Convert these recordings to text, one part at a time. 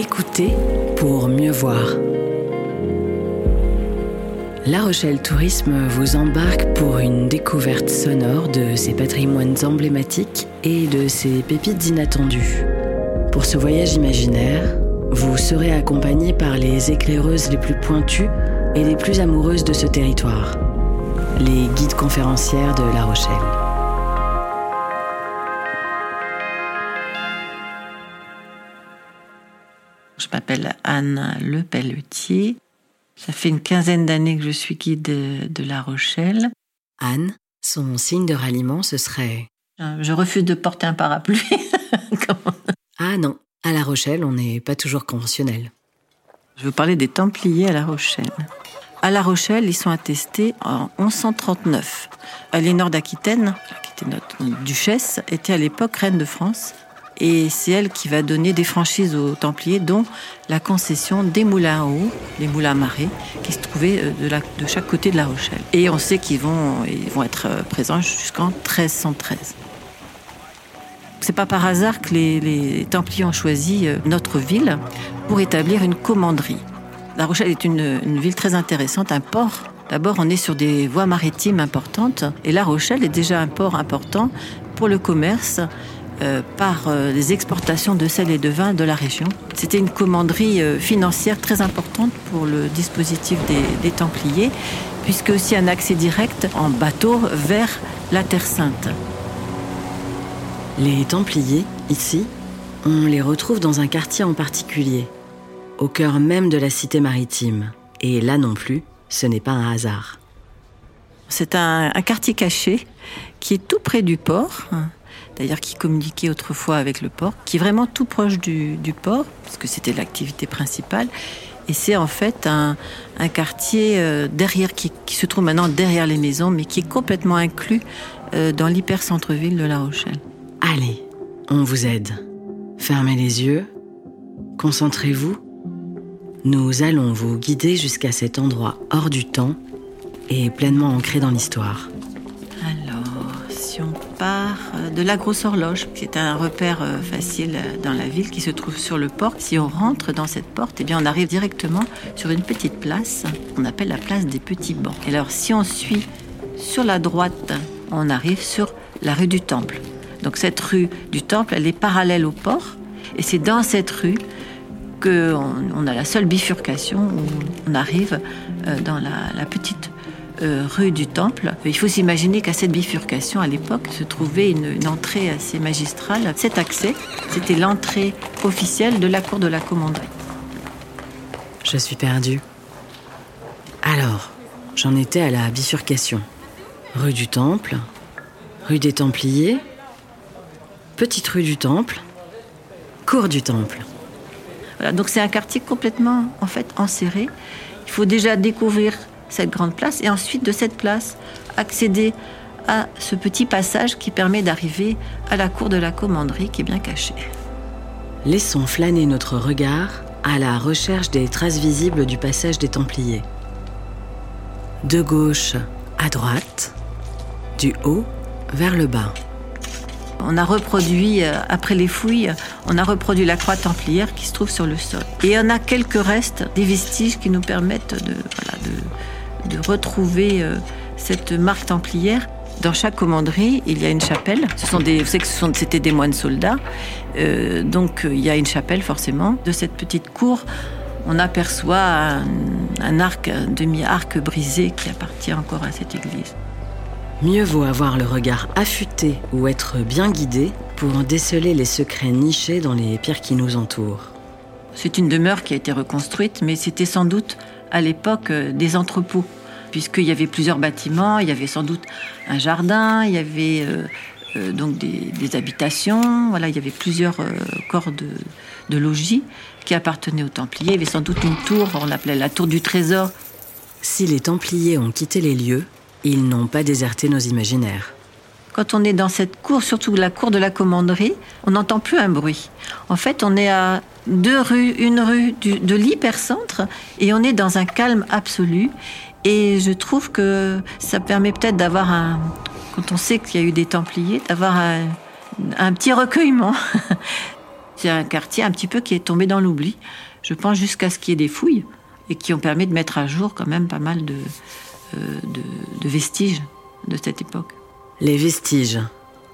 Écoutez pour mieux voir. La Rochelle Tourisme vous embarque pour une découverte sonore de ses patrimoines emblématiques et de ses pépites inattendues. Pour ce voyage imaginaire, vous serez accompagné par les éclaireuses les plus pointues et les plus amoureuses de ce territoire, les guides conférencières de La Rochelle. Je m'appelle Anne Le Pelletier. Ça fait une quinzaine d'années que je suis guide de, de La Rochelle. Anne, son signe de ralliement, ce serait Euh, Je refuse de porter un parapluie. Ah non, à La Rochelle, on n'est pas toujours conventionnel. Je veux parler des Templiers à La Rochelle. À La Rochelle, ils sont attestés en 1139. Alénore d'Aquitaine, qui était notre duchesse, était à l'époque reine de France. Et c'est elle qui va donner des franchises aux Templiers, dont la concession des moulins à eau, les moulins marés, qui se trouvaient euh, de, chaque côté de La Rochelle. Et on sait qu'ils vont, ils vont être euh, présents jusqu'en 1313. C'est pas par hasard que les, Templiers ont choisi euh, notre ville pour établir une commanderie. La Rochelle est une ville très intéressante, un port. D'abord, on est sur des voies maritimes importantes et La Rochelle est déjà un port important pour le commerce euh, par euh, les exportations de sel et de vin de la région. C'était une commanderie euh, financière très importante pour le dispositif des, des Templiers, puisque aussi un accès direct en bateau vers la Terre Sainte. Les Templiers, ici, on les retrouve dans un quartier en particulier, au cœur même de la cité maritime. Et là non plus, ce n'est pas un hasard. C'est un, un quartier caché qui est tout près du port, d'ailleurs qui communiquait autrefois avec le port, qui est vraiment tout proche du, du port, parce que c'était l'activité principale. Et c'est en fait un, quartier euh, derrière, qui, qui se trouve maintenant derrière les maisons, mais qui est complètement inclus euh, dans l'hyper-centre-ville de La Rochelle. Allez, on vous aide. Fermez les yeux, concentrez-vous. Nous allons vous guider jusqu'à cet endroit hors du temps et pleinement ancré dans l'histoire. Euh, de la Grosse Horloge, qui est un repère euh, facile euh, dans la ville qui se trouve sur le port, si on rentre dans cette porte, eh bien, on arrive directement sur une petite place qu'on appelle la place des Petits Bancs. Et alors, si on suit sur la droite, on arrive sur la rue du Temple. Donc, cette rue du Temple, elle est parallèle au port. Et c'est dans cette rue qu'on on a la seule bifurcation où on arrive dans la, la petite euh, rue du Temple. Il faut s'imaginer qu'à cette bifurcation, à l'époque, se trouvait une, une entrée assez magistrale. Cet accès, c'était l'entrée officielle de la cour de la commanderie. Je suis perdue. Alors, j'en étais à la bifurcation. Rue du Temple, rue des Templiers, petite rue du Temple, cour du Temple. Voilà, donc c'est un quartier complètement en fait enserré. Il faut déjà découvrir cette grande place et ensuite de cette place accéder à ce petit passage qui permet d'arriver à la cour de la commanderie qui est bien cachée. Laissons flâner notre regard à la recherche des traces visibles du passage des Templiers. De gauche à droite, du haut vers le bas. On a reproduit, euh, après les fouilles, on a reproduit la croix templière qui se trouve sur le sol. Et on a quelques restes, des vestiges qui nous permettent de, voilà, de, de retrouver euh, cette marque templière. Dans chaque commanderie, il y a une chapelle. Ce sont des, vous savez que ce sont- c'était des moines soldats. Euh, donc euh, il y a une chapelle forcément. De cette petite cour, on aperçoit un, un arc, un demi-arc brisé qui appartient encore à cette église. Mieux vaut avoir le regard affûté ou être bien guidé pour déceler les secrets nichés dans les pierres qui nous entourent. C'est une demeure qui a été reconstruite, mais c'était sans doute à l'époque euh, des entrepôts, puisqu'il y avait plusieurs bâtiments, il y avait sans doute un jardin, il y avait euh, euh, donc des, habitations, voilà, il y avait plusieurs corps de, de logis qui appartenaient aux Templiers. Il y avait sans doute une tour, on l'appelait la tour du trésor. Si les Templiers ont quitté les lieux, ils n'ont pas déserté nos imaginaires. Quand on est dans cette cour, surtout la cour de la commanderie, on n'entend plus un bruit. En fait, on est à deux rues, une rue de l'hypercentre, et on est dans un calme absolu. Et je trouve que ça permet peut-être d'avoir un, quand on sait qu'il y a eu des Templiers, d'avoir un, petit recueillement. C'est un quartier un petit peu qui est tombé dans l'oubli, je pense jusqu'à ce qu'il y ait des fouilles et qui ont permis de mettre à jour quand même pas mal de, euh, vestiges de cette époque. Les vestiges,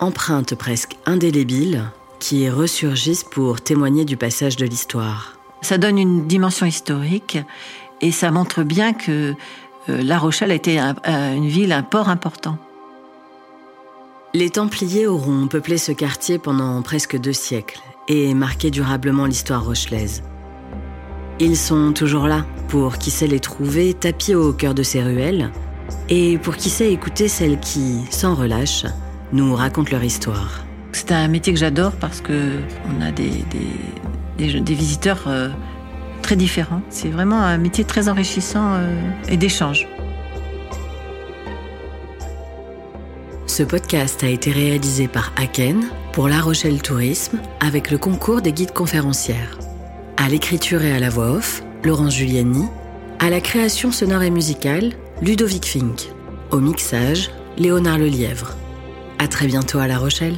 empreintes presque indélébiles, qui ressurgissent pour témoigner du passage de l'histoire. Ça donne une dimension historique et ça montre bien que euh, La Rochelle a été un- un- une ville, un port important. Les Templiers auront peuplé ce quartier pendant presque deux siècles et marqué durablement l'histoire rochelaise. Ils sont toujours là pour qui sait les trouver tapis au cœur de ces ruelles et pour qui sait écouter celles qui, sans relâche, nous racontent leur histoire. C'est un métier que j'adore parce que on a des, des, des- des visiteurs euh, très différents. C'est vraiment un métier très enrichissant euh, et d'échange. Ce podcast a été réalisé par Aken pour La Rochelle Tourisme avec le concours des guides conférencières. À l'écriture et à la voix off, Laurence Giuliani. À la création sonore et musicale, Ludovic Fink. Au mixage, Léonard Lelièvre. À très bientôt à La Rochelle.